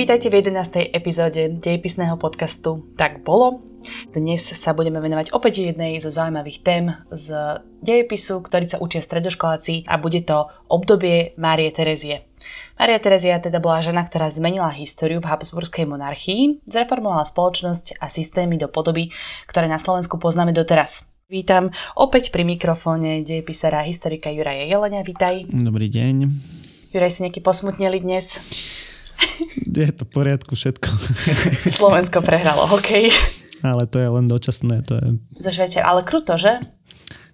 Vítajte v 11. epizóde dejepisného podcastu Tak bolo. Dnes sa budeme venovať opäť jednej zo zaujímavých tém z dejepisu, ktorý sa učia stredoškoláci a bude to obdobie Márie Terezie. Mária Terezia teda bola žena, ktorá zmenila históriu v Habsburskej monarchii, zreformovala spoločnosť a systémy do podoby, ktoré na Slovensku poznáme doteraz. Vítam opäť pri mikrofóne dejepisára a historika Juraja Jelenia. Vítaj. Dobrý deň. Juraj si nejaký posmutneli dnes? Je to v poriadku všetko. Slovensko prehralo hokej. Ale to je len dočasné. To je... Za Švečer, ale kruto, že?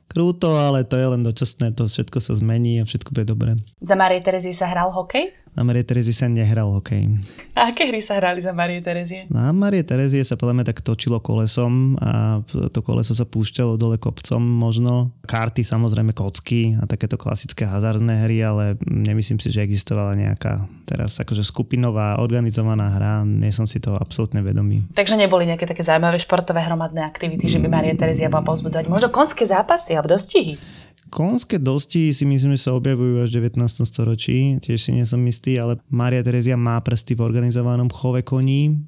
Krúto, ale to je len dočasné. To všetko sa zmení a všetko bude dobré. Za Marie Terezie sa hral hokej? Na Marie Terezie sa nehral hokej. A aké hry sa hrali za Marie Terezie? Na Marie Terezie sa podľa mňa tak točilo kolesom a to koleso sa púšťalo dole kopcom možno. Karty samozrejme kocky a takéto klasické hazardné hry, ale nemyslím si, že existovala nejaká teraz akože skupinová, organizovaná hra. Nie som si to absolútne vedomý. Takže neboli nejaké také zaujímavé športové hromadné aktivity, že by Marie Terezia bola povzbudzovať. Možno konské zápasy alebo dostihy? Konské dosti si myslím, že sa objavujú až v 19. storočí, tiež si nie som istý, ale Maria Terezia má prsty v organizovanom chove koní,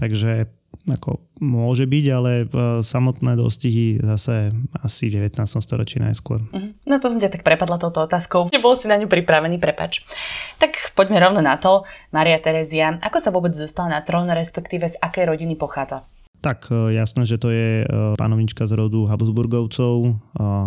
takže ako môže byť, ale e, samotné dostihy zase asi v 19. storočí najskôr. Uh-huh. No to som ťa tak prepadla touto otázkou. Nebol si na ňu pripravený, prepač. Tak poďme rovno na to. Maria Terezia, ako sa vôbec dostala na trón, respektíve z akej rodiny pochádza? Tak e, jasné, že to je e, panovnička z rodu Habsburgovcov. E,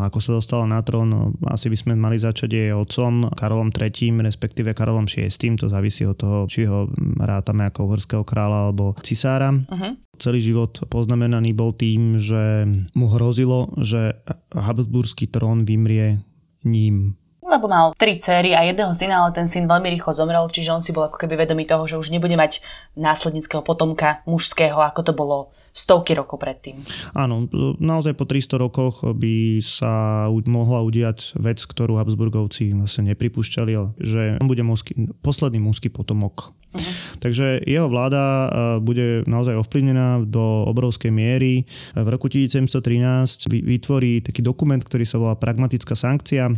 ako sa dostala na trón, asi by sme mali začať jej otcom Karolom III, respektíve Karolom VI. To závisí od toho, či ho rátame ako uhorského kráľa alebo cisára. Uh-huh. Celý život poznamenaný bol tým, že mu hrozilo, že Habsburský trón vymrie ním lebo mal tri céry a jedného syna, ale ten syn veľmi rýchlo zomrel, čiže on si bol ako keby vedomý toho, že už nebude mať následnického potomka mužského, ako to bolo stovky rokov predtým. Áno, naozaj po 300 rokoch by sa mohla udiať vec, ktorú Habsburgovci vlastne nepripúšťali, že on bude mužský, posledný mužský potomok Uh-huh. Takže jeho vláda e, bude naozaj ovplyvnená do obrovskej miery. V roku 1713 vytvorí taký dokument, ktorý sa volá pragmatická sankcia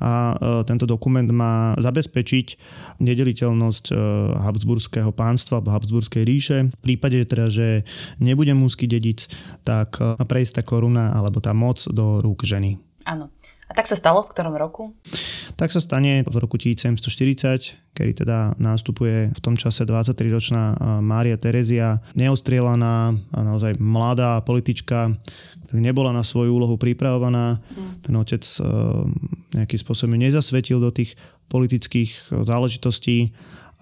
a e, tento dokument má zabezpečiť nedeliteľnosť Habsburského pánstva alebo Habsburskej ríše. V prípade teda, že nebude mužský dedic, tak prejsť tá koruna alebo tá moc do rúk ženy. Áno. A tak sa stalo v ktorom roku? Tak sa stane v roku 1740, kedy teda nástupuje v tom čase 23-ročná Mária Terezia, neostrielaná a naozaj mladá politička, nebola na svoju úlohu pripravovaná. Mm. Ten otec nejakým spôsobom nezasvetil do tých politických záležitostí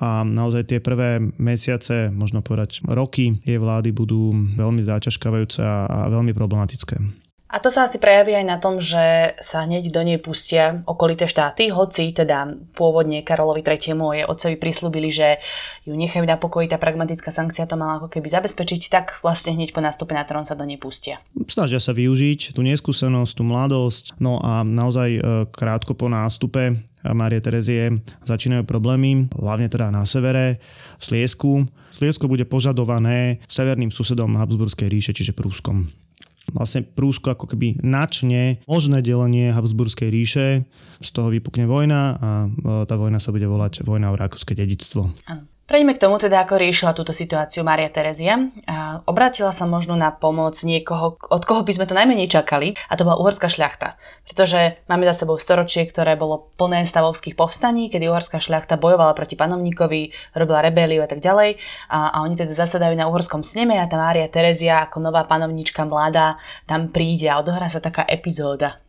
a naozaj tie prvé mesiace, možno povedať roky jej vlády budú veľmi záťažkávajúce a veľmi problematické. A to sa asi prejaví aj na tom, že sa hneď do nej pustia okolité štáty, hoci teda pôvodne Karolovi III. jej otcovi prislúbili, že ju nechajú na pokoji, tá pragmatická sankcia to mala ako keby zabezpečiť, tak vlastne hneď po nástupe na trón sa do nej pustia. Snažia sa využiť tú neskúsenosť, tú mladosť, no a naozaj e, krátko po nástupe Márie Terezie začínajú problémy, hlavne teda na severe, v Sliesku. Sliesko bude požadované severným susedom Habsburskej ríše, čiže Prúskom vlastne Prúsko ako keby načne možné delenie Habsburskej ríše, z toho vypukne vojna a e, tá vojna sa bude volať vojna o rakúske dedictvo. Ano. Prejdeme k tomu teda, ako riešila túto situáciu Maria Terezia. A obrátila sa možno na pomoc niekoho, od koho by sme to najmenej čakali, a to bola uhorská šľachta. Pretože máme za sebou storočie, ktoré bolo plné stavovských povstaní, kedy uhorská šľachta bojovala proti panovníkovi, robila rebeliu a tak ďalej. A, a oni teda zasadajú na uhorskom sneme a tá Mária Terezia ako nová panovníčka mladá tam príde a odohrá sa taká epizóda.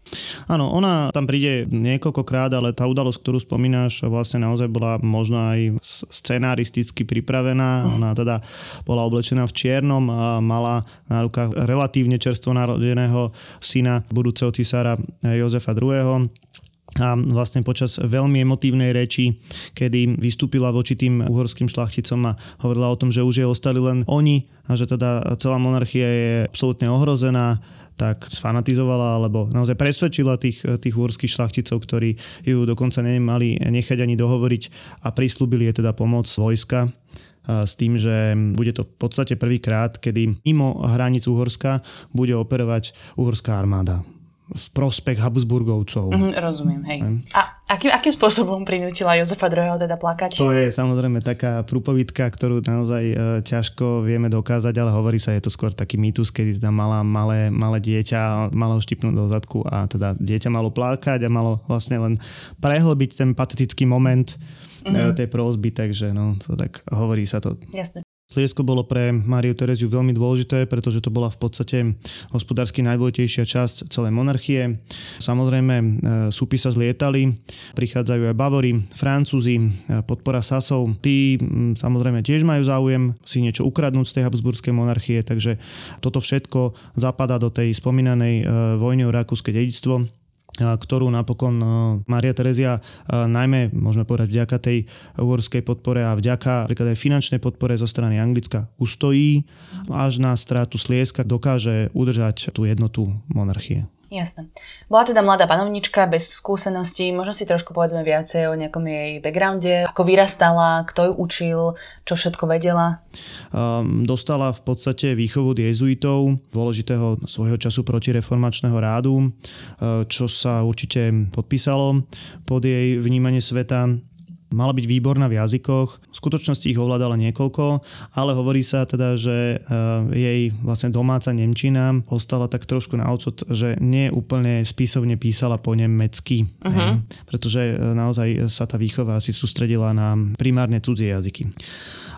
Áno, ona tam príde niekoľkokrát, ale tá udalosť, ktorú spomínaš, vlastne naozaj bola možno aj scenaristicky pripravená. Mhm. Ona teda bola oblečená v čiernom a mala na rukách relatívne čerstvo narodeného syna budúceho cisára Jozefa II a vlastne počas veľmi emotívnej reči, kedy vystúpila voči tým uhorským šlachticom a hovorila o tom, že už je ostali len oni a že teda celá monarchia je absolútne ohrozená, tak sfanatizovala alebo naozaj presvedčila tých, tých uhorských šlachticov, ktorí ju dokonca nemali nechať ani dohovoriť a prislúbili je teda pomoc vojska s tým, že bude to v podstate prvýkrát, kedy mimo hraníc Uhorska bude operovať uhorská armáda v prospech Habsburgovcov. Mm, rozumiem, hej. hej. A akým, akým spôsobom prinútila Jozefa II. teda plakať? To je samozrejme taká prúpovidka, ktorú naozaj e, ťažko vieme dokázať, ale hovorí sa, je to skôr taký mýtus, kedy teda mala malé, malé dieťa, malo štipnúť do zadku a teda dieťa malo plakať a malo vlastne len prehlbiť ten patetický moment mm-hmm. tej prosby, takže no, to tak hovorí sa to. Jasne. Sliesko bolo pre Máriu Tereziu veľmi dôležité, pretože to bola v podstate hospodársky najdôležitejšia časť celej monarchie. Samozrejme, e, súpy sa zlietali, prichádzajú aj Bavory, Francúzi, e, podpora Sasov. Tí samozrejme tiež majú záujem si niečo ukradnúť z tej Habsburskej monarchie, takže toto všetko zapadá do tej spomínanej e, vojny o rakúske dedictvo ktorú napokon Maria Terezia najmä, môžeme povedať, vďaka tej uhorskej podpore a vďaka aj finančnej podpore zo strany Anglicka ustojí, až na stratu Slieska dokáže udržať tú jednotu monarchie. Jasné. Bola teda mladá panovnička bez skúseností, možno si trošku povedzme viacej o nejakom jej backgrounde, ako vyrastala, kto ju učil, čo všetko vedela. Um, dostala v podstate výchovu jezuitov, dôležitého svojho času protireformačného rádu, uh, čo sa určite podpísalo pod jej vnímanie sveta. Mala byť výborná v jazykoch, v skutočnosti ich ovládala niekoľko, ale hovorí sa teda, že eh, jej vlastne domáca Nemčina ostala tak trošku na odsud, že nie úplne spisovne písala po nemecky, uh-huh. pretože eh, naozaj sa tá výchova asi sústredila na primárne cudzie jazyky.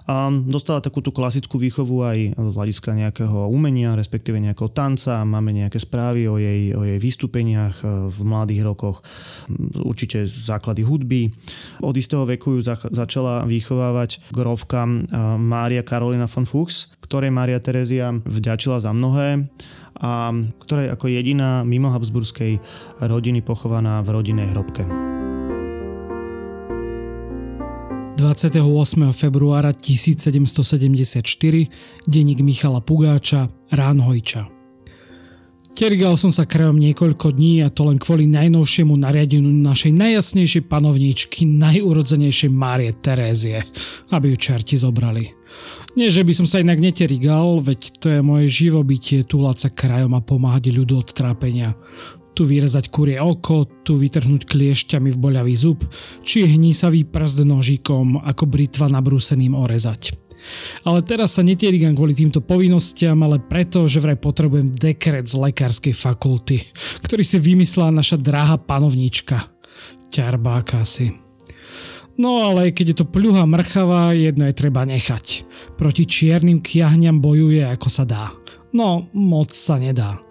A dostala takú tú klasickú výchovu aj z hľadiska nejakého umenia, respektíve nejakého tanca. Máme nejaké správy o jej, o jej vystúpeniach e, v mladých rokoch, určite základy hudby. Od istého veku ju začala vychovávať grovka e, Mária Karolina von Fuchs, ktorej Mária Terezia vďačila za mnohé a ktorej ako jediná mimo Habsburskej rodiny pochovaná v rodinnej hrobke. 28. februára 1774 denník Michala Pugáča Ránhojča. Terigal som sa krajom niekoľko dní a to len kvôli najnovšiemu nariadeniu našej najjasnejšej panovníčky, najúrodzenejšej Márie Terézie, aby ju čerti zobrali. Nie, že by som sa inak neterigal, veď to je moje živobytie túlať sa krajom a pomáhať ľudu od trápenia tu vyrezať kurie oko, tu vytrhnúť kliešťami v boľavý zub, či hnísavý prst nožikom ako britva nabrúseným orezať. Ale teraz sa netierigam kvôli týmto povinnostiam, ale preto, že vraj potrebujem dekret z lekárskej fakulty, ktorý si vymyslela naša dráha panovníčka. Ťarbáka si. No ale keď je to pľuha mrchava, jedno je treba nechať. Proti čiernym kiahňam bojuje ako sa dá. No, moc sa nedá.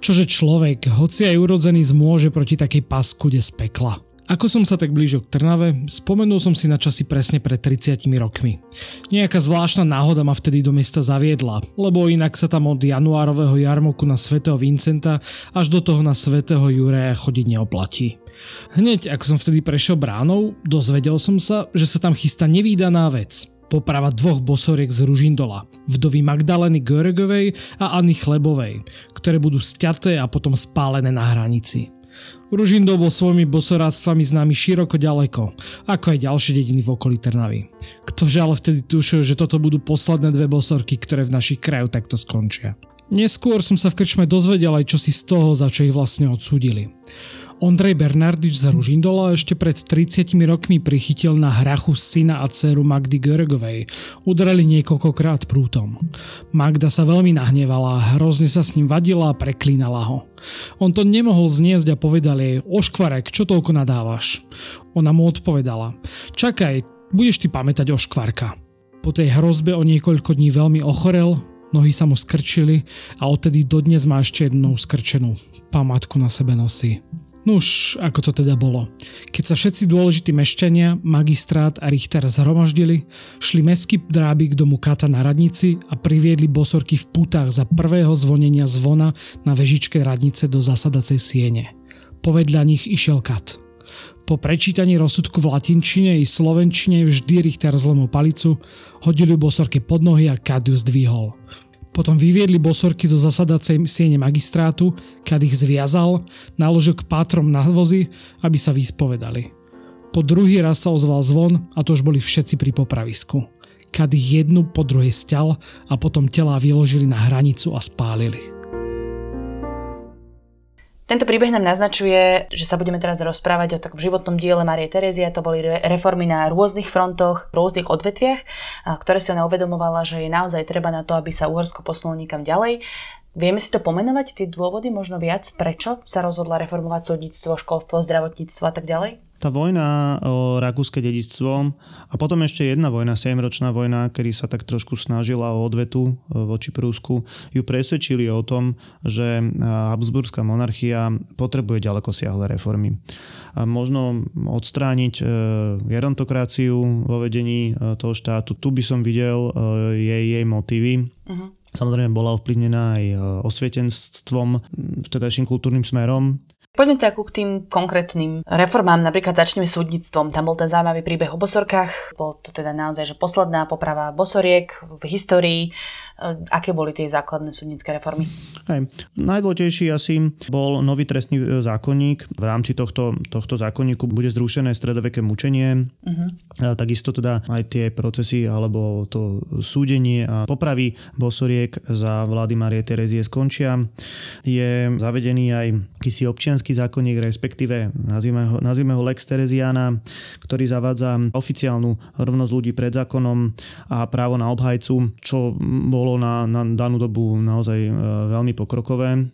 Čože človek, hoci aj urodzený zmôže proti takej paskude z pekla. Ako som sa tak blížil k Trnave, spomenul som si na časy presne pred 30 rokmi. Nejaká zvláštna náhoda ma vtedy do mesta zaviedla, lebo inak sa tam od januárového jarmoku na svätého Vincenta až do toho na svätého Jureja chodiť neoplatí. Hneď ako som vtedy prešiel bránou, dozvedel som sa, že sa tam chystá nevýdaná vec – poprava dvoch bosoriek z Ružindola, vdovy Magdaleny Göregovej a Anny Chlebovej, ktoré budú sťaté a potom spálené na hranici. Ružindol bol svojimi bosoráctvami známy široko ďaleko, ako aj ďalšie dediny v okolí Trnavy. Ktože ale vtedy tušil, že toto budú posledné dve bosorky, ktoré v našich krajoch takto skončia. Neskôr som sa v krčme dozvedel aj čo si z toho, za čo ich vlastne odsúdili. Ondrej Bernardič z Ružindola ešte pred 30 rokmi prichytil na hrachu syna a dceru Magdy Göregovej. Udrali niekoľkokrát prútom. Magda sa veľmi nahnevala, hrozne sa s ním vadila a preklínala ho. On to nemohol zniesť a povedal jej, oškvarek, čo toľko nadávaš? Ona mu odpovedala, čakaj, budeš ty pamätať o. Po tej hrozbe o niekoľko dní veľmi ochorel, nohy sa mu skrčili a odtedy dodnes má ešte jednu skrčenú památku na sebe nosí. Nuž, ako to teda bolo. Keď sa všetci dôležití mešťania, magistrát a Richter zhromaždili, šli meský dráby k domu Kata na radnici a priviedli bosorky v putách za prvého zvonenia zvona na vežičke radnice do zasadacej siene. Povedľa nich išiel Kat. Po prečítaní rozsudku v latinčine i slovenčine vždy Richter zlomil palicu, hodili bosorke pod nohy a Kat ju zdvihol. Potom vyviedli bosorky zo zasadacej siene magistrátu, keď ich zviazal, naložil k pátrom na vozy, aby sa vyspovedali. Po druhý raz sa ozval zvon a to už boli všetci pri popravisku. Kad ich jednu po druhej sťal a potom telá vyložili na hranicu a spálili. Tento príbeh nám naznačuje, že sa budeme teraz rozprávať o takom životnom diele Marie Terezia. To boli reformy na rôznych frontoch, rôznych odvetviach, ktoré si ona uvedomovala, že je naozaj treba na to, aby sa Uhorsko posunulo niekam ďalej. Vieme si to pomenovať, tie dôvody, možno viac, prečo sa rozhodla reformovať súdnictvo, školstvo, zdravotníctvo a tak ďalej? Tá vojna o rakúske dedictvo a potom ešte jedna vojna, 7-ročná vojna, kedy sa tak trošku snažila o odvetu e, voči Prúsku, ju presvedčili o tom, že e, Habsburská monarchia potrebuje ďaleko siahle reformy. A možno odstrániť e, gerontokraciu vo vedení toho štátu. Tu by som videl jej, jej motívy. Uh-huh. Samozrejme bola ovplyvnená aj osvietenstvom, vtedajším kultúrnym smerom. Poďme tak k tým konkrétnym reformám. Napríklad začneme súdnictvom. Tam bol ten zaujímavý príbeh o bosorkách. Bol to teda naozaj že posledná poprava bosoriek v histórii. E, aké boli tie základné súdnické reformy? Hej. Najdôležitejší asi bol nový trestný e, zákonník. V rámci tohto, tohto zákonníku bude zrušené stredoveké mučenie. Uh-huh. A takisto teda aj tie procesy alebo to súdenie a popravy bosoriek za vlády Marie Terezie skončia. Je zavedený aj akýsi občianský zákonník, respektíve nazvime ho, nazvime ho Lex Tereziana, ktorý zavádza oficiálnu rovnosť ľudí pred zákonom a právo na obhajcu, čo bolo na, na danú dobu naozaj e, veľmi pokrokové.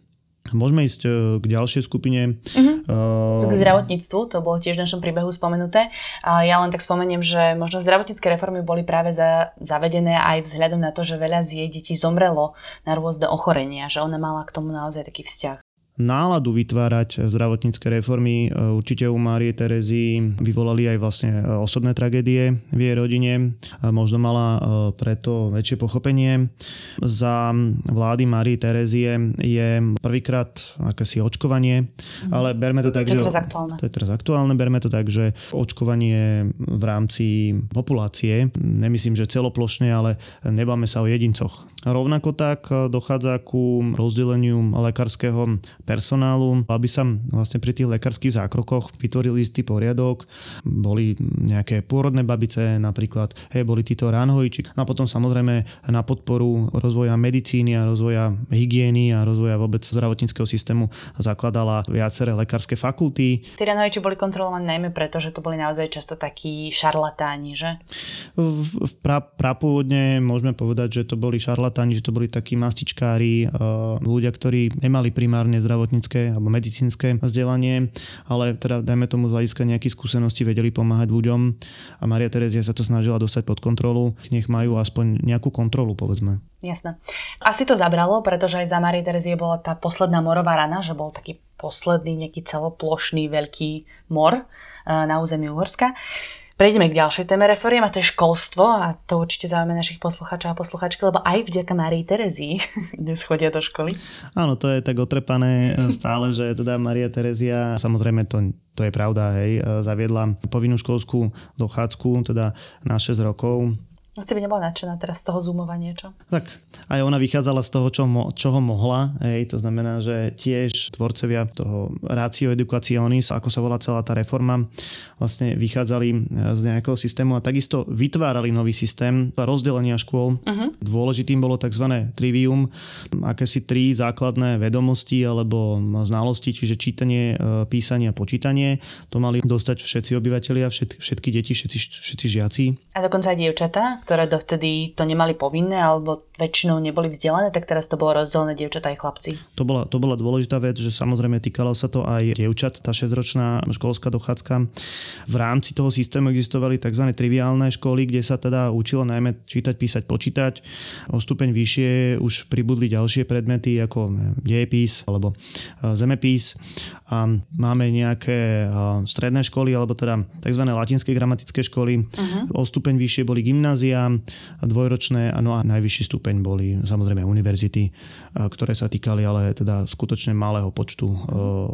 Môžeme ísť e, k ďalšej skupine. Uh-huh. K zdravotníctvu, to bolo tiež v našom príbehu spomenuté. A ja len tak spomeniem, že možno zdravotnícke reformy boli práve za, zavedené aj vzhľadom na to, že veľa z jej detí zomrelo na rôzne ochorenia, že ona mala k tomu naozaj taký vzťah náladu vytvárať zdravotnícke reformy. E, určite u Márie Terezy vyvolali aj vlastne e, osobné tragédie v jej rodine. Možno mala e, preto väčšie pochopenie. Za vlády Márie Terezie je prvýkrát akési očkovanie, mm. ale berme to tak, to že... To je teraz aktuálne. To je teraz aktuálne. Berme to tak, že očkovanie v rámci populácie, nemyslím, že celoplošne, ale nebáme sa o jedincoch. Rovnako tak dochádza ku rozdeleniu lekárskeho personálu, aby sa vlastne pri tých lekárskych zákrokoch vytvoril istý poriadok. Boli nejaké pôrodné babice napríklad, hej, boli títo ránhojči. No a potom samozrejme na podporu rozvoja medicíny a rozvoja hygieny a rozvoja vôbec zdravotníckého systému zakladala viaceré lekárske fakulty. Tí ránhojči boli kontrolovaní najmä preto, že to boli naozaj často takí šarlatáni, že? V, v pra, prapôvodne môžeme povedať, že to boli šarlatáni, že to boli takí mastičkári, ľudia, ktorí nemali primárne zdravotnícke alebo medicínske vzdelanie, ale teda dajme tomu z hľadiska nejakých skúseností vedeli pomáhať ľuďom a Maria Terezia sa to snažila dostať pod kontrolu, nech majú aspoň nejakú kontrolu, povedzme. Jasné. Asi to zabralo, pretože aj za Marie Terezie bola tá posledná morová rana, že bol taký posledný nejaký celoplošný veľký mor eh, na území Uhorska. Prejdeme k ďalšej téme reforiem a to je školstvo a to určite zaujíma našich poslucháčov a posluchačky, lebo aj vďaka Marii Terezii dnes chodia do školy. Áno, to je tak otrepané stále, že teda Maria Terezia, samozrejme to, to je pravda, hej, zaviedla povinnú školskú dochádzku, teda na 6 rokov asi by nebola nadšená teraz z toho zoomovania, čo? Tak, aj ona vychádzala z toho, čo mo, čoho mohla. Hej, to znamená, že tiež tvorcovia toho rácio educationis, ako sa volá celá tá reforma, vlastne vychádzali e, z nejakého systému a takisto vytvárali nový systém rozdelenia škôl. Uh-huh. Dôležitým bolo tzv. trivium, akési tri základné vedomosti alebo znalosti, čiže čítanie, e, písanie a počítanie. To mali dostať všetci obyvateľia, všetky, všetky deti, všetci, všetci žiaci. A dokonca aj dievčatá? Ktoré dovtedy to nemali povinné, alebo väčšinou neboli vzdelané, tak teraz to bolo rozdelené dievčatá aj chlapci. To bola, to bola dôležitá vec, že samozrejme týkalo sa to aj dievčat, tá 6-ročná školská dochádzka. V rámci toho systému existovali tzv. triviálne školy, kde sa teda učilo najmä čítať, písať, počítať. O stupeň vyššie už pribudli ďalšie predmety ako dejepis alebo e, zemepis. A máme nejaké e, stredné školy alebo teda tzv. latinské gramatické školy. Uh-huh. O stupeň vyššie boli gymnázia, dvojročné, no a najvyšší stupeň boli samozrejme univerzity, ktoré sa týkali ale teda skutočne malého počtu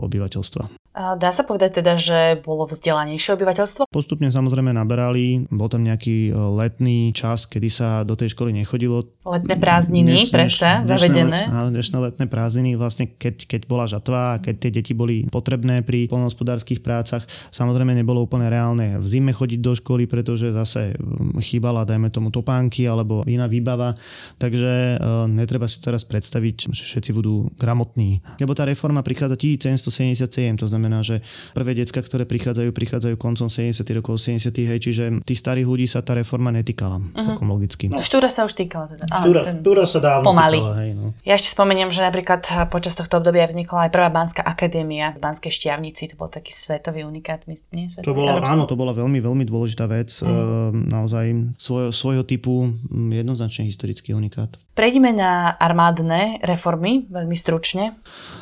obyvateľstva. Dá sa povedať teda, že bolo vzdelanejšie obyvateľstvo? Postupne samozrejme naberali. Bol tam nejaký e, letný čas, kedy sa do tej školy nechodilo. Letné prázdniny, dneš, predsa, zavedené. Let, dnešné letné prázdniny, vlastne keď, keď bola žatva a keď tie deti boli potrebné pri polnohospodárských prácach, samozrejme nebolo úplne reálne v zime chodiť do školy, pretože zase chýbala, dajme tomu, topánky alebo iná výbava. Takže uh, netreba si teraz predstaviť, že všetci budú gramotní. Lebo tá reforma prichádza 1777, to znamená znamená, že prvé decka, ktoré prichádzajú, prichádzajú koncom 70. rokov, 70. hej, čiže tých starých ľudí sa tá reforma netýkala, uh-huh. celkom logicky. No. Štúra sa už týkala teda. Štúra, ten... štúra sa dávno Pomaly. Týkala, hej, no. Ja ešte spomeniem, že napríklad počas tohto obdobia vznikla aj prvá Banská akadémia v Banskej Šťavnici, to bol taký svetový unikát, nie? Svetový, to bola, áno, to bola veľmi, veľmi dôležitá vec, mm. naozaj svoj, svojho typu jednoznačne historický unikát. Prejdime na armádne reformy, veľmi stručne.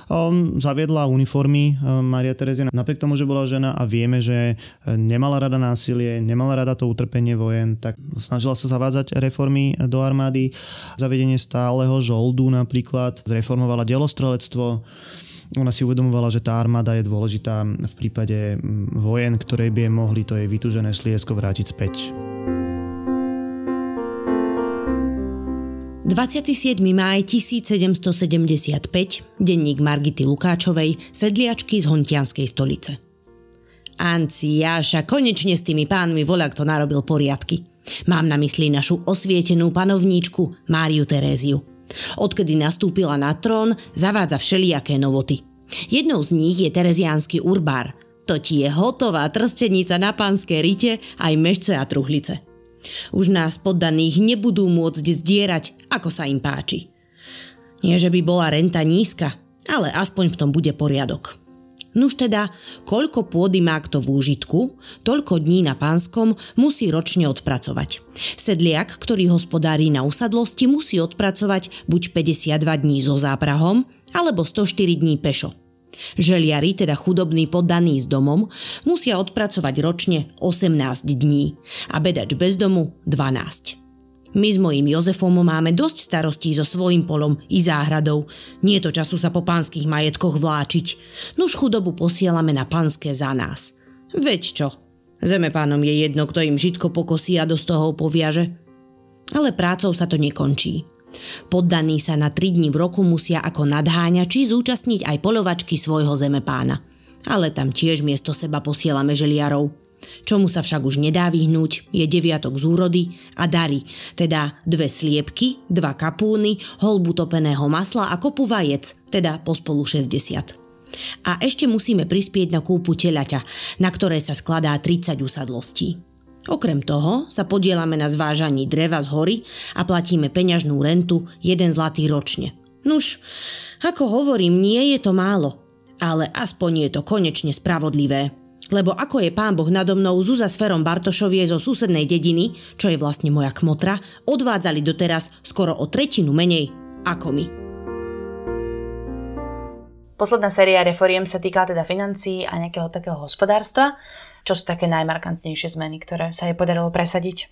Um, zaviedla uniformy um, Maria Terezia. Napriek tomu, že bola žena a vieme, že e, nemala rada násilie, nemala rada to utrpenie vojen, tak snažila sa zavádzať reformy do armády. Zavedenie stáleho žoldu napríklad, zreformovala delostrelectvo, ona si uvedomovala, že tá armáda je dôležitá v prípade vojen, ktoré by je mohli to jej vytúžené sliesko vrátiť späť. 27. máj 1775, denník Margity Lukáčovej, sedliačky z Hontianskej stolice. Anci, Jáša, konečne s tými pánmi voľak to narobil poriadky. Mám na mysli našu osvietenú panovníčku Máriu Teréziu. Odkedy nastúpila na trón, zavádza všelijaké novoty. Jednou z nich je tereziánsky urbár. To ti je hotová trstenica na pánske rite aj mešce a truhlice. Už nás poddaných nebudú môcť zdierať, ako sa im páči. Nie, že by bola renta nízka, ale aspoň v tom bude poriadok. Nuž teda, koľko pôdy má kto v úžitku, toľko dní na pánskom musí ročne odpracovať. Sedliak, ktorý hospodári na usadlosti, musí odpracovať buď 52 dní so záprahom, alebo 104 dní pešo. Želiari, teda chudobní poddaní s domom, musia odpracovať ročne 18 dní a bedač bez domu 12. My s mojím Jozefom máme dosť starostí so svojím polom i záhradou. Nie to času sa po pánskych majetkoch vláčiť. Nuž chudobu posielame na pánske za nás. Veď čo? Zeme pánom je jedno, kto im žitko pokosí a do toho poviaže. Ale prácou sa to nekončí. Poddaní sa na 3 dní v roku musia ako nadháňači zúčastniť aj polovačky svojho zemepána. Ale tam tiež miesto seba posielame želiarov. Čomu sa však už nedá vyhnúť, je deviatok z úrody a dary, teda dve sliepky, dva kapúny, holbu topeného masla a kopu vajec, teda pospolu 60. A ešte musíme prispieť na kúpu telaťa, na ktoré sa skladá 30 usadlostí. Okrem toho sa podielame na zvážaní dreva z hory a platíme peňažnú rentu 1 zlatý ročne. Nuž, ako hovorím, nie je to málo, ale aspoň je to konečne spravodlivé. Lebo ako je pán Boh nado mnou Zuza s Ferom Bartošovie zo susednej dediny, čo je vlastne moja kmotra, odvádzali doteraz skoro o tretinu menej ako my. Posledná séria reforiem sa týkala teda financií a nejakého takého hospodárstva. Čo sú také najmarkantnejšie zmeny, ktoré sa jej podarilo presadiť?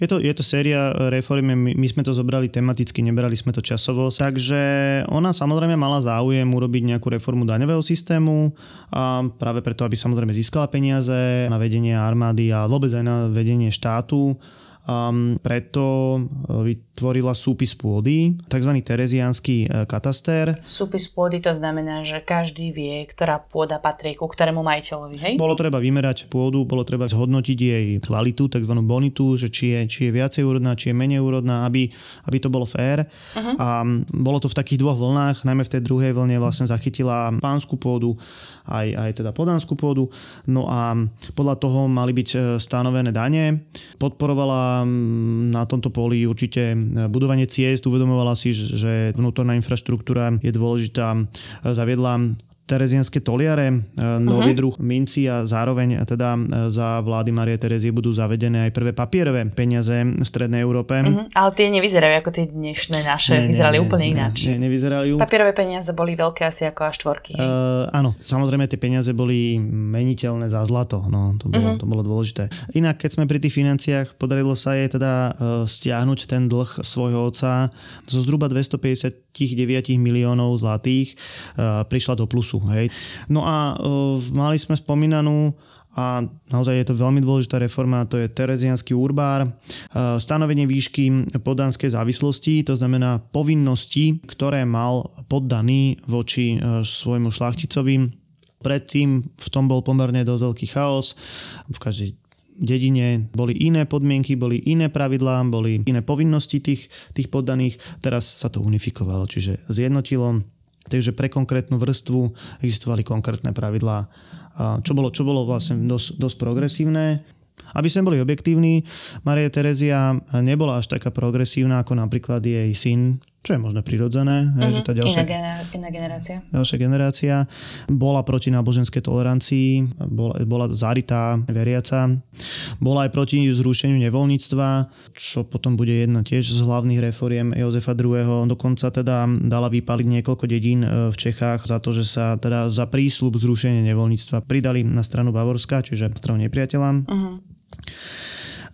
Je to, je to séria reformy, my, my sme to zobrali tematicky, nebrali sme to časovo, takže ona samozrejme mala záujem urobiť nejakú reformu daňového systému a práve preto, aby samozrejme získala peniaze na vedenie armády a vôbec aj na vedenie štátu Um, preto vytvorila súpis pôdy, tzv. tereziánsky e, katastér. Súpis pôdy to znamená, že každý vie, ktorá pôda patrí ku ktorému majiteľovi, hej? Bolo treba vymerať pôdu, bolo treba zhodnotiť jej kvalitu, tzv. bonitu, že či je, či je viacej úrodná, či je menej úrodná, aby, aby to bolo fér. Uh-huh. A bolo to v takých dvoch vlnách, najmä v tej druhej vlne vlastne zachytila pánsku pôdu, aj, aj teda podanskú pôdu. No a podľa toho mali byť e, stanovené dane. Podporovala na tomto poli určite budovanie ciest, uvedomovala si, že vnútorná infraštruktúra je dôležitá, zaviedla terezianské toliare, e, nový uh-huh. druh minci a zároveň teda e, za vlády Marie Terezie budú zavedené aj prvé papierové peniaze v Strednej Európe. Uh-huh. Ale tie nevyzerajú ako tie dnešné naše, nie, vyzerali nie, úplne nie, ináč. Nie, nevyzerajú. Papierové peniaze boli veľké asi ako až štvorky. Uh, áno, samozrejme tie peniaze boli meniteľné za zlato, no to bolo, uh-huh. to bolo dôležité. Inak keď sme pri tých financiách, podarilo sa jej teda stiahnuť ten dlh svojho otca zo zhruba 259 miliónov zlatých, prišla do plusu Hej. No a uh, mali sme spomínanú a naozaj je to veľmi dôležitá reforma, to je Terezianský urbár, stanovenie výšky poddanskej závislosti, to znamená povinnosti, ktoré mal poddaný voči svojmu šlachticovi. Predtým v tom bol pomerne dosť veľký chaos, v každej dedine boli iné podmienky, boli iné pravidlá, boli iné povinnosti tých, tých poddaných. Teraz sa to unifikovalo, čiže zjednotilo Takže pre konkrétnu vrstvu existovali konkrétne pravidlá, čo bolo, čo bolo vlastne dosť, dosť progresívne. Aby sme boli objektívni, Maria Terezia nebola až taká progresívna ako napríklad jej syn čo je možno prirodzené. Mm-hmm. Že tá ďalšia, iná, gener- iná generácia. Ďalšia generácia bola proti náboženskej tolerancii, bola, bola zaritá, veriaca. Bola aj proti zrušeniu nevoľníctva, čo potom bude jedna tiež z hlavných reforiem Jozefa II. Dokonca teda dala vypaliť niekoľko dedín e, v Čechách za to, že sa teda za prísľub zrušenia nevoľníctva pridali na stranu Bavorska, čiže stranu nepriateľa. Mm-hmm.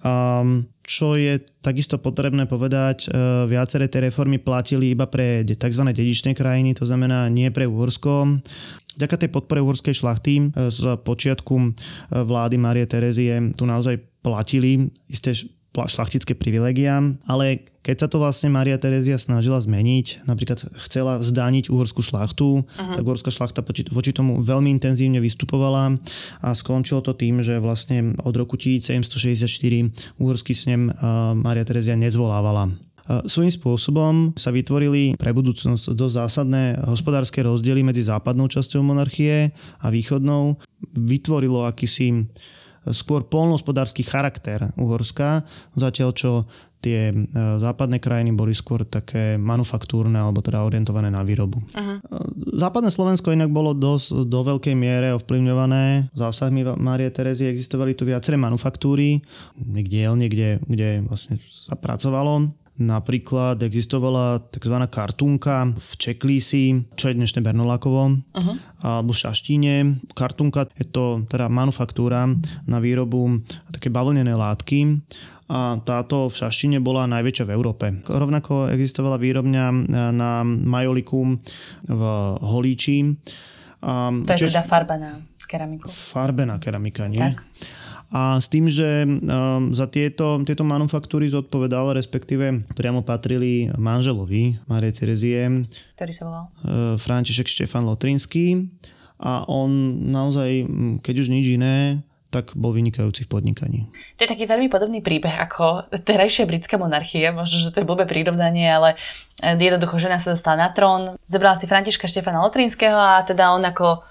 Um, čo je takisto potrebné povedať, uh, viaceré tie reformy platili iba pre tzv. dedičné krajiny, to znamená nie pre Uhorsko. Vďaka tej podpore uhorskej šlachty uh, z počiatku uh, vlády Marie Terezie tu naozaj platili isté šlachtické privilegia, ale keď sa to vlastne Maria Terezia snažila zmeniť, napríklad chcela vzdániť uhorskú šlachtu, uh-huh. tak uhorská šlachta voči tomu veľmi intenzívne vystupovala a skončilo to tým, že vlastne od roku 1764 uhorský snem Maria Terezia nezvolávala. Svojím spôsobom sa vytvorili pre budúcnosť dosť zásadné hospodárske rozdiely medzi západnou časťou monarchie a východnou. Vytvorilo akýsi skôr polnohospodársky charakter Uhorska, zatiaľ čo tie e, západné krajiny boli skôr také manufaktúrne alebo teda orientované na výrobu. Uh-huh. Západné Slovensko inak bolo dosť do veľkej miere ovplyvňované zásahmi Márie Terezy. Existovali tu viaceré manufaktúry, dielne, kde, kde vlastne sa pracovalo Napríklad existovala tzv. kartunka v Čeklísi, čo je dnešné Bernolákovo, uh-huh. alebo v Šaštíne. Kartunka je to teda manufaktúra na výrobu také bavlnené látky a táto v Šaštine bola najväčšia v Európe. Rovnako existovala výrobňa na majoliku v Holíči. A to je teda farba keramiku. Farbená keramika, nie? Tak a s tým, že um, za tieto, tieto manufaktúry zodpovedal, respektíve priamo patrili manželovi Marie Terezie. Ktorý sa volal? Uh, František Štefan Lotrinský a on naozaj, keď už nič iné, tak bol vynikajúci v podnikaní. To je taký veľmi podobný príbeh ako terajšia britská monarchia, možno, že to je blbé prírovnanie, ale jednoducho žena sa dostala na trón, zebrala si Františka Štefana Lotrinského a teda on ako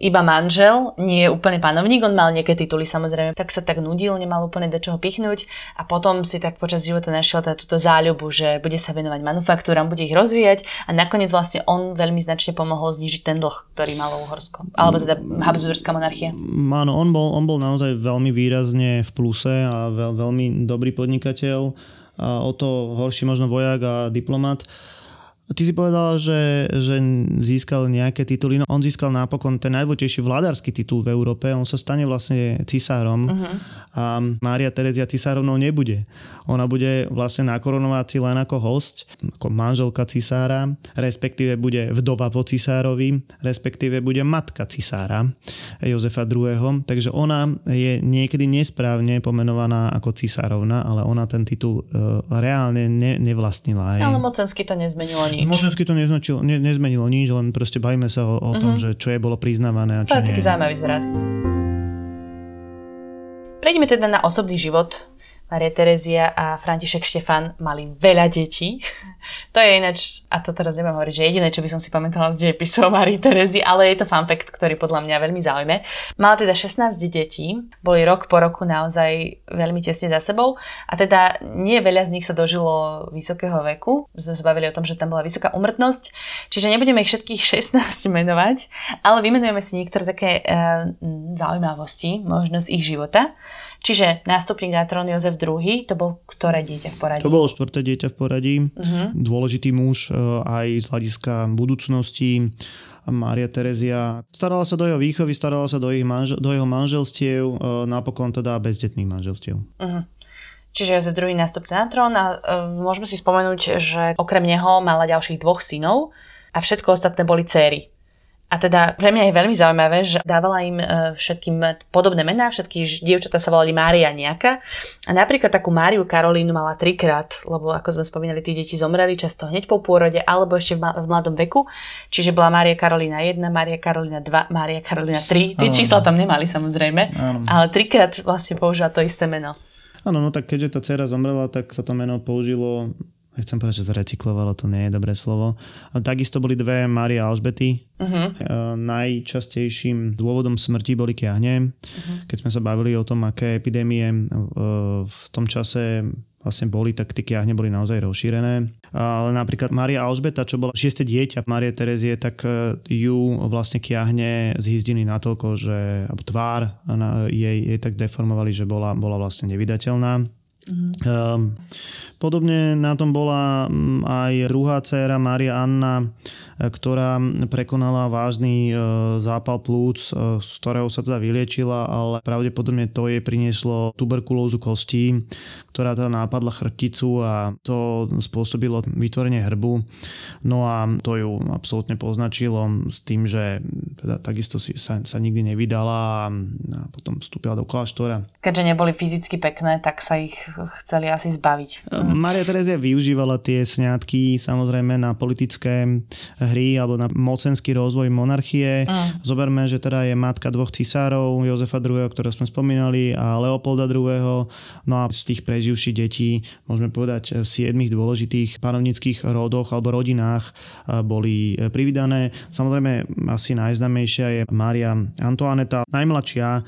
iba manžel, nie je úplne panovník, on mal nejaké tituly samozrejme, tak sa tak nudil, nemal úplne do čoho pichnúť a potom si tak počas života našiel tá, túto záľubu, že bude sa venovať manufaktúram, bude ich rozvíjať a nakoniec vlastne on veľmi značne pomohol znižiť ten dlh, ktorý malo Uhorsko, alebo teda Habsburská monarchia. Áno, on bol, on bol naozaj veľmi výrazne v pluse a veľ, veľmi dobrý podnikateľ, a o to horší možno vojak a diplomat. Ty si povedal, že, že získal nejaké tituly. No, on získal napokon ten najdôležitejší vládarský titul v Európe. On sa stane vlastne cisárom uh-huh. a Mária Terezia cisárovnou nebude. Ona bude vlastne na koronovácii len ako host, ako manželka cisára, respektíve bude vdova po cisárovi, respektíve bude matka cisára Jozefa II. Takže ona je niekedy nesprávne pomenovaná ako cisárovna, ale ona ten titul uh, reálne ne, nevlastnila. Aj. Ale mocensky to nezmenilo nič nič. Mocensky to neznačilo, ne, nezmenilo nič, len proste bavíme sa o, o tom, mm-hmm. že čo je bolo priznávané a čo to je taký zaujímavý zvrat. Prejdeme teda na osobný život Maria Terezia a František Štefan mali veľa detí. To je ináč, a to teraz nebudem hovoriť, že jediné, čo by som si pamätala z dejepisov Marie Terezy, ale je to fun fact, ktorý podľa mňa veľmi zaujme. Mala teda 16 detí, boli rok po roku naozaj veľmi tesne za sebou a teda nie veľa z nich sa dožilo vysokého veku. Sme sa bavili o tom, že tam bola vysoká umrtnosť, čiže nebudeme ich všetkých 16 menovať, ale vymenujeme si niektoré také e, zaujímavosti, možno z ich života. Čiže nástupník na trón Jozef II, to bol ktoré dieťa v poradí? To bolo štvrté dieťa v poradí. Uh-huh. Dôležitý muž e, aj z hľadiska budúcnosti. Mária Terezia. Starala sa do jeho výchovy, starala sa do, ich manžel, do jeho manželstiev, e, napokon teda bezdetných manželstiev. Uh-huh. Čiže Jozef II nástupca na trón a uh, môžeme si spomenúť, že okrem neho mala ďalších dvoch synov a všetko ostatné boli céry. A teda pre mňa je veľmi zaujímavé, že dávala im e, všetkým podobné mená, všetky dievčatá sa volali Mária nejaká. A napríklad takú Máriu Karolínu mala trikrát, lebo ako sme spomínali, tí deti zomreli často hneď po pôrode alebo ešte v, v mladom veku. Čiže bola Mária Karolína 1, Mária Karolína 2, Mária Karolína 3. Tie čísla tam nemali samozrejme, ano. ale trikrát vlastne použila to isté meno. Áno, no tak keďže tá dcera zomrela, tak sa to meno použilo nechcem povedať, že zrecyklovalo, to nie je dobré slovo. A takisto boli dve Mária Alžbety. Uh-huh. najčastejším dôvodom smrti boli kiahne. Uh-huh. Keď sme sa bavili o tom, aké epidémie v tom čase vlastne boli, tak tie kiahne boli naozaj rozšírené. Ale napríklad Mária Alžbeta, čo bola šieste dieťa Márie Terezie, tak e, ju vlastne kiahne zhyzdili natoľko, že tvár jej, jej tak deformovali, že bola, bola vlastne nevydateľná. Mm-hmm. Podobne na tom bola mm, aj druhá dcéra Maria Anna, ktorá prekonala vážny e, zápal plúc, e, z ktorého sa teda vyliečila, ale pravdepodobne to jej prinieslo tuberkulózu kostí, ktorá teda nápadla chrbticu a to spôsobilo vytvorenie hrbu. No a to ju absolútne poznačilo s tým, že teda takisto si sa, sa nikdy nevydala a, a potom vstúpila do kláštora. Keďže neboli fyzicky pekné, tak sa ich chceli asi zbaviť. Maria Terezia využívala tie sňatky samozrejme na politické hry alebo na mocenský rozvoj monarchie. Mm. Zoberme, že teda je matka dvoch cisárov, Jozefa II., ktorého sme spomínali, a Leopolda II. No a z tých preživších detí, môžeme povedať, v siedmých dôležitých panovnických rodoch alebo rodinách boli privydané. Samozrejme, asi najznámejšia je Mária Antoaneta, najmladšia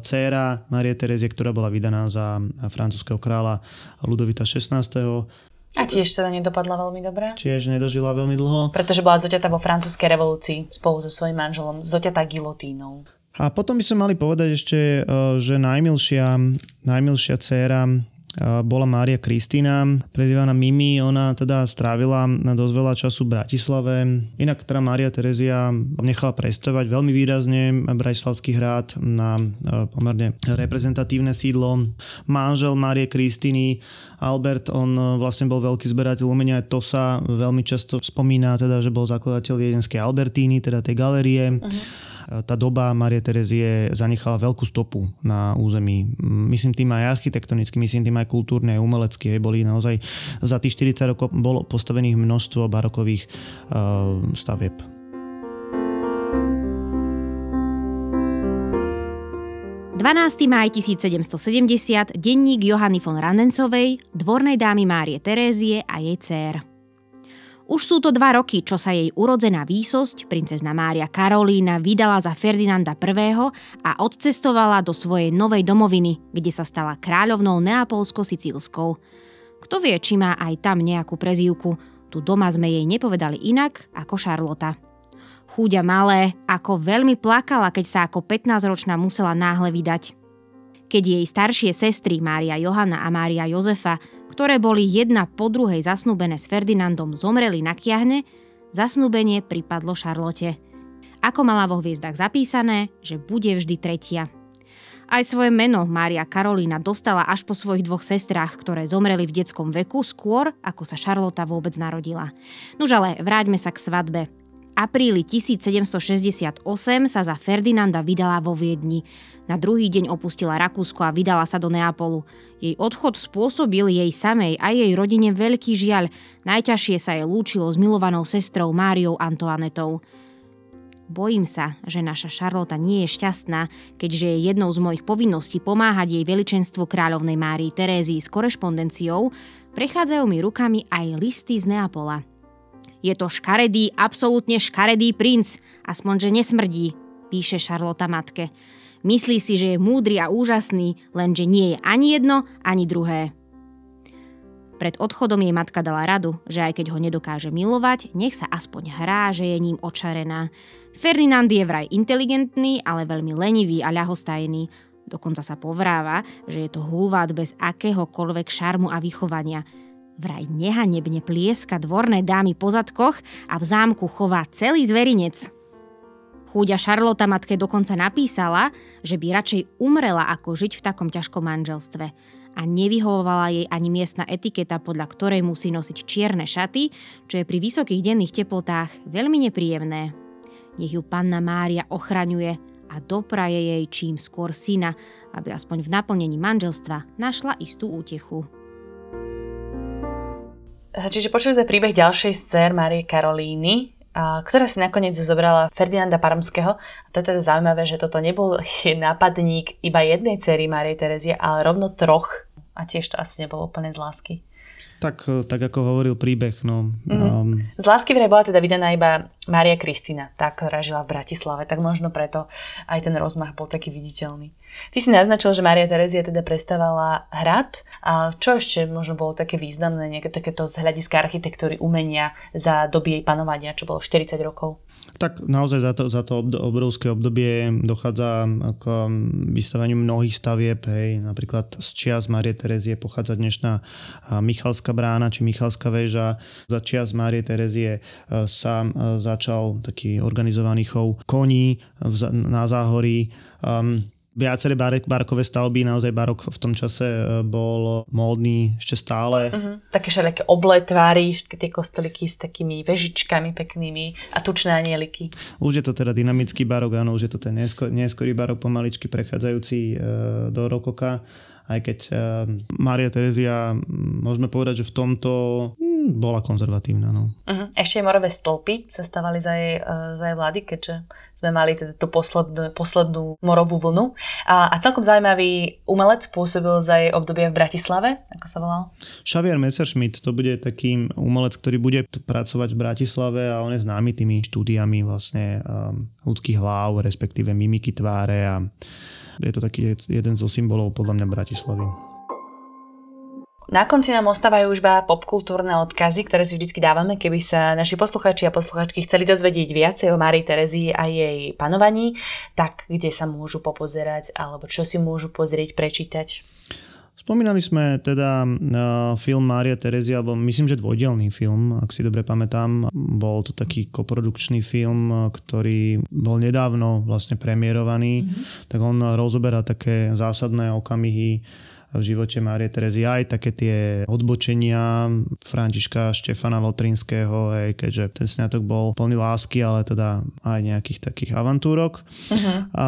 dcéra Marie Terezie, ktorá bola vydaná za francúzského kráľa Ludovita 16. A tiež teda nedopadla veľmi dobre? Tiež nedožila veľmi dlho. Pretože bola zoťatá vo francúzskej revolúcii spolu so svojím manželom, zoťatá gilotínou. A potom by sme mali povedať ešte, eh, že najmilšia, najmilšia dcéra bola Mária Kristína, prezývaná Mimi, ona teda strávila na dosť veľa času v Bratislave. Inak teda Mária Terezia nechala prestovať veľmi výrazne Bratislavský hrad na e, pomerne reprezentatívne sídlo. Manžel Márie Kristýny Albert, on e, vlastne bol veľký zberateľ umenia, to sa veľmi často spomína, teda, že bol zakladateľ Viedenskej Albertíny, teda tej galerie. Uh-huh tá doba Marie Terezie zanechala veľkú stopu na území. Myslím tým aj architektonicky, myslím tým aj kultúrne, aj umelecky. Boli naozaj za tých 40 rokov bolo postavených množstvo barokových uh, stavieb. ...12. maj 1770, denník Johany von Randencovej, dvornej dámy Márie Terézie a jej dcer. Už sú to dva roky, čo sa jej urodzená výsosť, princezna Mária Karolína, vydala za Ferdinanda I. a odcestovala do svojej novej domoviny, kde sa stala kráľovnou Neapolsko-Sicílskou. Kto vie, či má aj tam nejakú prezývku, tu doma sme jej nepovedali inak ako Šarlota. Chúďa malé, ako veľmi plakala, keď sa ako 15-ročná musela náhle vydať. Keď jej staršie sestry Mária Johana a Mária Jozefa ktoré boli jedna po druhej zasnúbené s Ferdinandom, zomreli na kiahne, zasnúbenie pripadlo Šarlote. Ako mala vo hviezdach zapísané, že bude vždy tretia. Aj svoje meno Mária Karolína dostala až po svojich dvoch sestrách, ktoré zomreli v detskom veku skôr, ako sa Šarlota vôbec narodila. Nuž ale vráťme sa k svadbe apríli 1768 sa za Ferdinanda vydala vo Viedni. Na druhý deň opustila Rakúsko a vydala sa do Neapolu. Jej odchod spôsobil jej samej a jej rodine veľký žiaľ. Najťažšie sa jej lúčilo s milovanou sestrou Máriou Antoanetou. Bojím sa, že naša Šarlota nie je šťastná, keďže je jednou z mojich povinností pomáhať jej veličenstvu kráľovnej Márii Terézii s korešpondenciou, prechádzajú mi rukami aj listy z Neapola. Je to škaredý, absolútne škaredý princ, aspoň že nesmrdí, píše Šarlota matke. Myslí si, že je múdry a úžasný, lenže nie je ani jedno, ani druhé. Pred odchodom jej matka dala radu, že aj keď ho nedokáže milovať, nech sa aspoň hrá, že je ním očarená. Ferdinand je vraj inteligentný, ale veľmi lenivý a ľahostajný. Dokonca sa povráva, že je to hulvát bez akéhokoľvek šarmu a vychovania. Vraj nehanebne plieska dvorné dámy po zadkoch a v zámku chová celý zverinec. Chúďa Šarlota matke dokonca napísala, že by radšej umrela ako žiť v takom ťažkom manželstve a nevyhovovala jej ani miestna etiketa, podľa ktorej musí nosiť čierne šaty, čo je pri vysokých denných teplotách veľmi nepríjemné. Nech ju panna Mária ochraňuje a dopraje jej čím skôr syna, aby aspoň v naplnení manželstva našla istú útechu. Čiže počuli sme príbeh ďalšej z Márie Karolíny, ktorá si nakoniec zobrala Ferdinanda Parmského. A to je teda zaujímavé, že toto nebol nápadník iba jednej cery Márie Terezie, ale rovno troch. A tiež to asi nebolo úplne z lásky. Tak, e, tak ako hovoril príbeh. No, mm-hmm. um... Z lásky vraj bola teda vydaná iba Mária Kristina, tá, ktorá žila v Bratislave, tak možno preto aj ten rozmach bol taký viditeľný. Ty si naznačil, že Mária Terezia teda prestávala hrad. A čo ešte možno bolo také významné, nejaké takéto z hľadiska architektúry umenia za doby jej panovania, čo bolo 40 rokov? Tak naozaj za to, za to obrovské obdobie dochádza k vystavaniu mnohých stavieb. Hej. Napríklad z čias Márie Terezie pochádza dnešná Michalská brána či Michalská väža. Za čias Márie Terezie sa začal taký organizovaný chov koní na záhorí. Um, viaceré barek, barokové stavby, naozaj barok v tom čase e, bol módny ešte stále. Uh-huh. Také všelijaké obletvári, tie kostolíky s takými vežičkami peknými a tučné anieliky. Už je to teda dynamický barok, áno, už je to ten neskor, neskorý barok pomaličky prechádzajúci e, do rokoka aj keď uh, Mária Terezia, môžeme povedať, že v tomto hm, bola konzervatívna. No. Uh-huh. Ešte morové stĺpy sa stavali za jej, uh, za jej vlády, keďže sme mali teda tú poslednú, poslednú morovú vlnu. A, a celkom zaujímavý umelec pôsobil za jej obdobie v Bratislave, ako sa volal? Xavier Messerschmidt, to bude taký umelec, ktorý bude pracovať v Bratislave a on je známy tými štúdiami vlastne um, ľudských hlav, respektíve mimiky tváre a je to taký jeden zo symbolov podľa mňa Bratislavy. Na konci nám ostávajú už iba popkultúrne odkazy, ktoré si vždy dávame, keby sa naši posluchači a posluchačky chceli dozvedieť viacej o Márii Terezii a jej panovaní, tak kde sa môžu popozerať alebo čo si môžu pozrieť, prečítať. Spomínali sme teda uh, film Mária Terezia, alebo myslím, že dvojdelný film, ak si dobre pamätám. Bol to taký koprodukčný film, ktorý bol nedávno vlastne premiérovaný, mm-hmm. tak on rozoberá také zásadné okamihy v živote Márie Terezy aj také tie odbočenia Františka Štefana Lotrinského, hej, keďže ten sňatok bol plný lásky, ale teda aj nejakých takých avantúrok. Uh-huh. A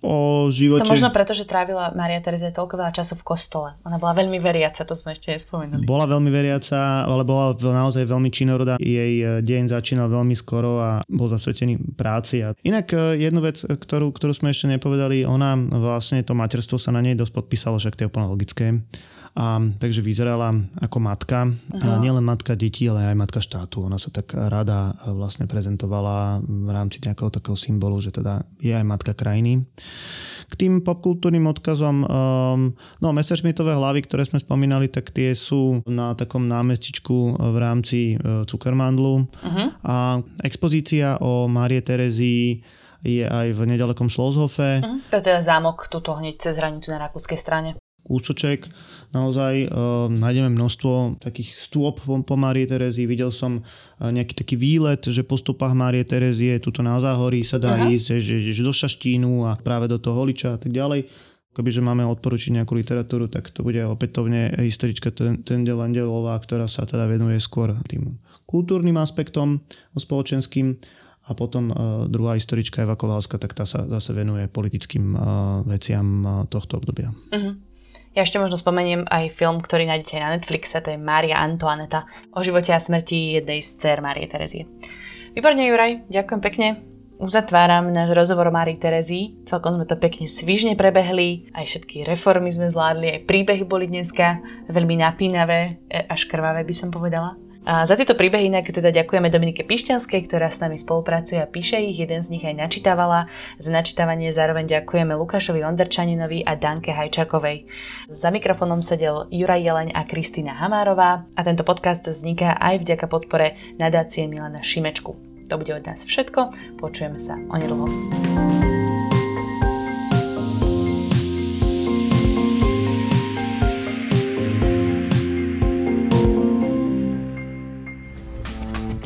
o živote... To možno preto, že trávila Mária Terezia toľko veľa času v kostole. Ona bola veľmi veriaca, to sme ešte nespomenuli. Bola veľmi veriaca, ale bola naozaj veľmi činorodá. Jej e, deň začínal veľmi skoro a bol zasvetený práci. A inak e, jednu vec, ktorú, ktorú sme ešte nepovedali, ona vlastne to materstvo sa na nej dosť podpísalo, že to je úplne logické. A, takže vyzerala ako matka, a nielen matka detí, ale aj matka štátu. Ona sa tak rada vlastne prezentovala v rámci nejakého takého symbolu, že teda je aj matka krajiny. K tým popkultúrnym odkazom, um, no Messerschmittové hlavy, ktoré sme spomínali, tak tie sú na takom námestičku v rámci uh, Cukermandlu. Uh-huh. A expozícia o Márie Terezii je aj v nedalekom Schlosshofe. Uh-huh. To je teda zámok tuto hneď cez hranicu na rakúskej strane kúsoček. Naozaj e, nájdeme množstvo takých stôp po, po Márie Terezii. Videl som e, nejaký taký výlet, že po stopách Márie Terezie tuto na záhorí sa dá uh-huh. ísť, že, že do Šaštínu a práve do toho Holiča a tak ďalej. Kebyže máme odporučiť nejakú literatúru, tak to bude opätovne historička Tendel Landelová, ktorá sa teda venuje skôr tým kultúrnym aspektom, spoločenským a potom uh, druhá historička Eva Kovalska, tak tá sa zase venuje politickým uh, veciam uh, tohto obdobia. Uh-huh. Ja ešte možno spomeniem aj film, ktorý nájdete na Netflixe, to je Mária Antoaneta o živote a smrti jednej z dcer Márie Terezie. Výborne, Juraj, ďakujem pekne. uzatváram náš rozhovor Mári Terezy. Celkom sme to pekne svižne prebehli, aj všetky reformy sme zvládli, aj príbehy boli dneska veľmi napínavé, e, až krvavé by som povedala. A za tieto príbehy inak teda ďakujeme Dominike Pišťanskej, ktorá s nami spolupracuje a píše ich, jeden z nich aj načítavala. Za načítavanie zároveň ďakujeme Lukášovi Ondrčaninovi a Danke Hajčakovej. Za mikrofónom sedel Juraj Jeleň a Kristýna Hamárová a tento podcast vzniká aj vďaka podpore nadácie Milana Šimečku. To bude od nás všetko, počujeme sa onedlho.